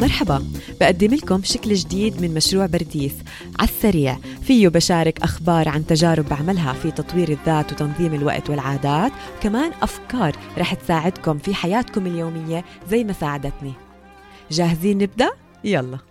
مرحبا. بقدم لكم شكل جديد من مشروع برديس على السريع فيه بشارك أخبار عن تجارب بعملها في تطوير الذات وتنظيم الوقت والعادات. وكمان أفكار رح تساعدكم في حياتكم اليومية زي ما ساعدتني. جاهزين نبدأ؟ يلا.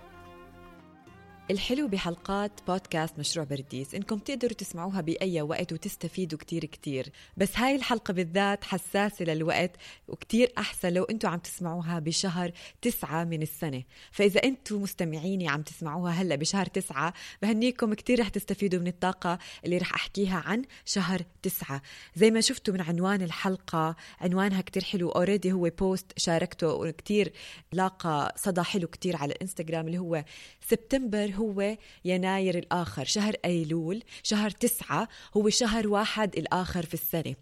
الحلو بحلقات بودكاست مشروع برديس. إنكم تقدروا تسمعوها بأي وقت وتستفيدوا كتير كتير. بس هاي الحلقة بالذات حساسة للوقت وكتير أحسن لو أنتم عم تسمعوها بشهر تسعة من السنة. فإذا أنتم مستمعيني عم تسمعوها هلأ بشهر تسعة بهنيكم كتير رح تستفيدوا من الطاقة اللي رح أحكيها عن شهر تسعة. زي ما شفتوا من عنوان الحلقة عنوانها كتير حلو. already هو post شاركته وكتير لاقى صدى حلو كتير على الانستغرام اللي هو سبتمبر هو يناير الآخر. شهر أيلول شهر تسعة هو شهر واحد الآخر في السنة.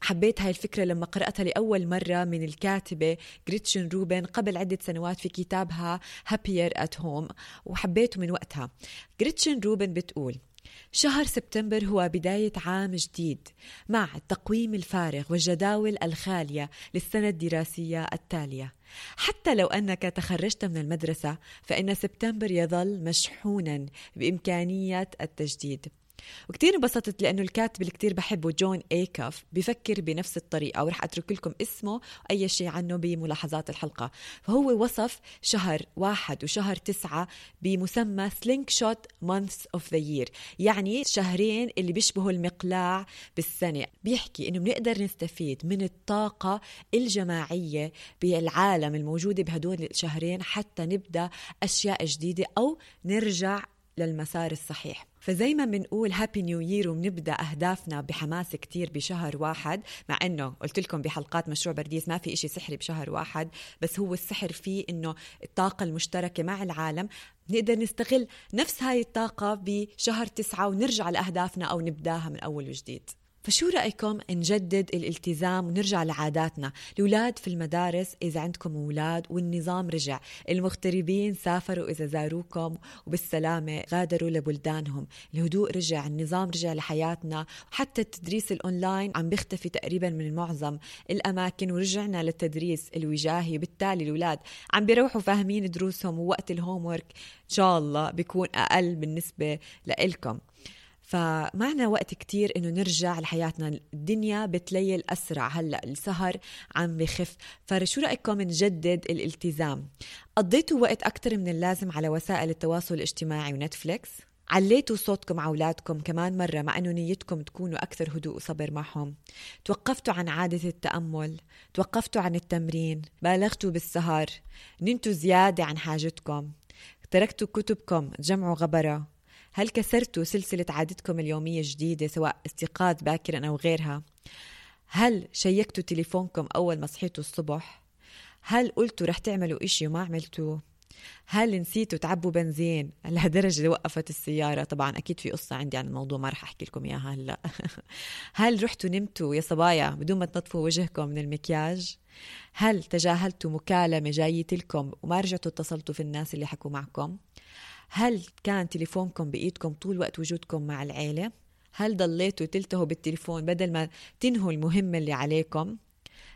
حبيت هاي الفكرة لما قرأتها لأول مرة من الكاتبة جريتشن روبن قبل عدة سنوات في كتابها Happier at Home وحبيته من وقتها. جريتشن روبن بتقول شهر سبتمبر هو بداية عام جديد مع التقويم الفارغ والجداول الخالية للسنة الدراسية التالية. حتى لو أنك تخرجت من المدرسة فإن سبتمبر يظل مشحونا بإمكانية التجديد. وكتير انبسطت لأنه الكاتب اللي كتير بحبه جون ايكاف بفكر بنفس الطريقة ورح أترك لكم اسمه أي شيء عنه بملاحظات الحلقة. فهو وصف شهر واحد وشهر تسعة بمسمى slingshot months of the year يعني شهرين اللي بيشبهوا المقلاع بالسنة. بيحكي إنه بنقدر نستفيد من الطاقة الجماعية بالعالم الموجودة بهدول الشهرين حتى نبدأ أشياء جديدة أو نرجع للمسار الصحيح. فزي ما بنقول هابي نيو يير وبنبدا أهدافنا بحماس كتير بشهر واحد مع إنه قلت لكم بحلقات مشروع برديس ما في إشي سحري بشهر واحد بس هو السحر فيه إنه الطاقة المشتركة مع العالم. نقدر نستغل نفس هاي الطاقة بشهر تسعة ونرجع لأهدافنا أو نبدأها من أول وجديد. فشو رأيكم نجدد الالتزام ونرجع لعاداتنا؟ الأولاد في المدارس إذا عندكم أولاد والنظام رجع. المغتربين سافروا إذا زاروكم وبالسلامة غادروا لبلدانهم. الهدوء رجع النظام رجع لحياتنا. حتى التدريس الأونلاين عم بيختفي تقريبا من معظم الأماكن ورجعنا للتدريس الوجاهي. وبالتالي الأولاد عم بيروحوا فاهمين دروسهم ووقت ال homework إن شاء الله بيكون أقل بالنسبة لإلكم. فمعنا وقت كتير إنه نرجع لحياتنا. الدنيا بتليل أسرع هلأ السهر عم بخف. فشو رأيكم نجدد الالتزام؟ قضيتوا وقت أكثر من اللازم على وسائل التواصل الاجتماعي ونتفليكس؟ عليتوا صوتكم على أولادكم كمان مرة مع أنه نيتكم تكونوا أكثر هدوء وصبر معهم. توقفتوا عن عادة التأمل توقفتوا عن التمرين بالغتوا بالسهر نمتوا زيادة عن حاجتكم. تركتوا كتبكم تجمعوا غبرة. هل كسرتوا سلسلة عادتكم اليومية الجديدة سواء استيقاظ باكرا أو غيرها؟ هل شيكتوا تليفونكم أول ما صحيتوا الصبح؟ هل قلتوا رح تعملوا إشي وما عملتوه؟ هل نسيتوا تعبوا بنزين لهالدرجة وقفت السيارة طبعا أكيد في قصة عندي عن الموضوع ما رح أحكي لكم إياها هلأ هل رحتوا نمتوا يا صبايا بدون ما تنظفوا وجهكم من المكياج هل تجاهلتوا مكالمة جاية لكم وما رجعتوا اتصلتوا في الناس اللي حكوا معكم هل كان تليفونكم بإيدكم طول وقت وجودكم مع العيلة؟ هل ضليتوا تلتهوا بالتليفون بدل ما تنهوا المهمة اللي عليكم؟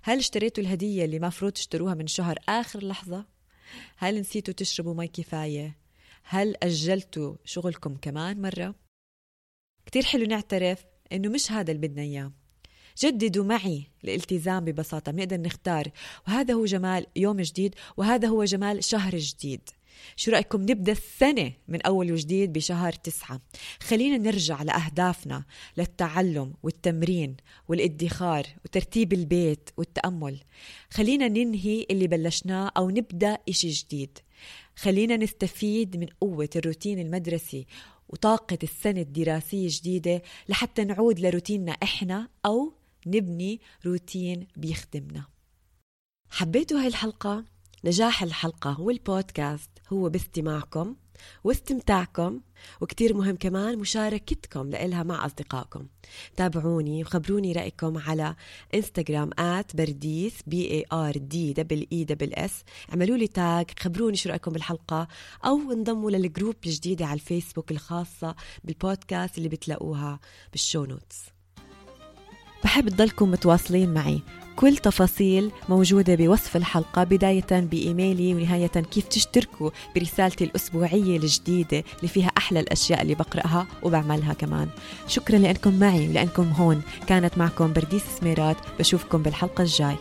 هل اشتريتوا الهدية اللي مفروض تشتروها من شهر آخر لحظة؟ هل نسيتوا تشربوا مي كفاية؟ هل أجلتوا شغلكم كمان مرة؟ كتير حلو نعترف إنه مش هذا اللي بدنا إياه جددوا معي الالتزام ببساطة بنقدر نختار وهذا هو جمال يوم جديد وهذا هو جمال شهر جديد شو رأيكم نبدأ السنة من أول وجديد بشهر تسعة؟ خلينا نرجع لأهدافنا للتعلم والتمرين والادخار وترتيب البيت والتأمل. خلينا ننهي اللي بلشناه أو نبدأ إشي جديد. خلينا نستفيد من قوة الروتين المدرسي وطاقة السنة الدراسية الجديدة لحتى نعود لروتيننا إحنا أو نبني روتين بيخدمنا. حبيتوا هاي الحلقة؟ نجاح الحلقة والبودكاست هو باستماعكم واستمتاعكم وكتير مهم كمان مشاركتكم لإلها مع أصدقائكم. تابعوني وخبروني رأيكم على إنستغرام at برديس B A R D double E double S اعملوا لي tag خبروني شو رأيكم بالحلقة أو انضموا لل group الجديدة على الفيسبوك الخاصة بالبودكاست اللي بتلاقوها بال show notes بحب تضلكم متواصلين معي. كل تفاصيل موجودة بوصف الحلقة بداية بإيميلي ونهاية كيف تشتركوا برسالتي الأسبوعية الجديدة اللي فيها أحلى الأشياء اللي بقرأها وبعملها كمان. شكرا لأنكم معي ولأنكم هون. كانت معكم برديس سميرات. بشوفكم بالحلقة الجاي.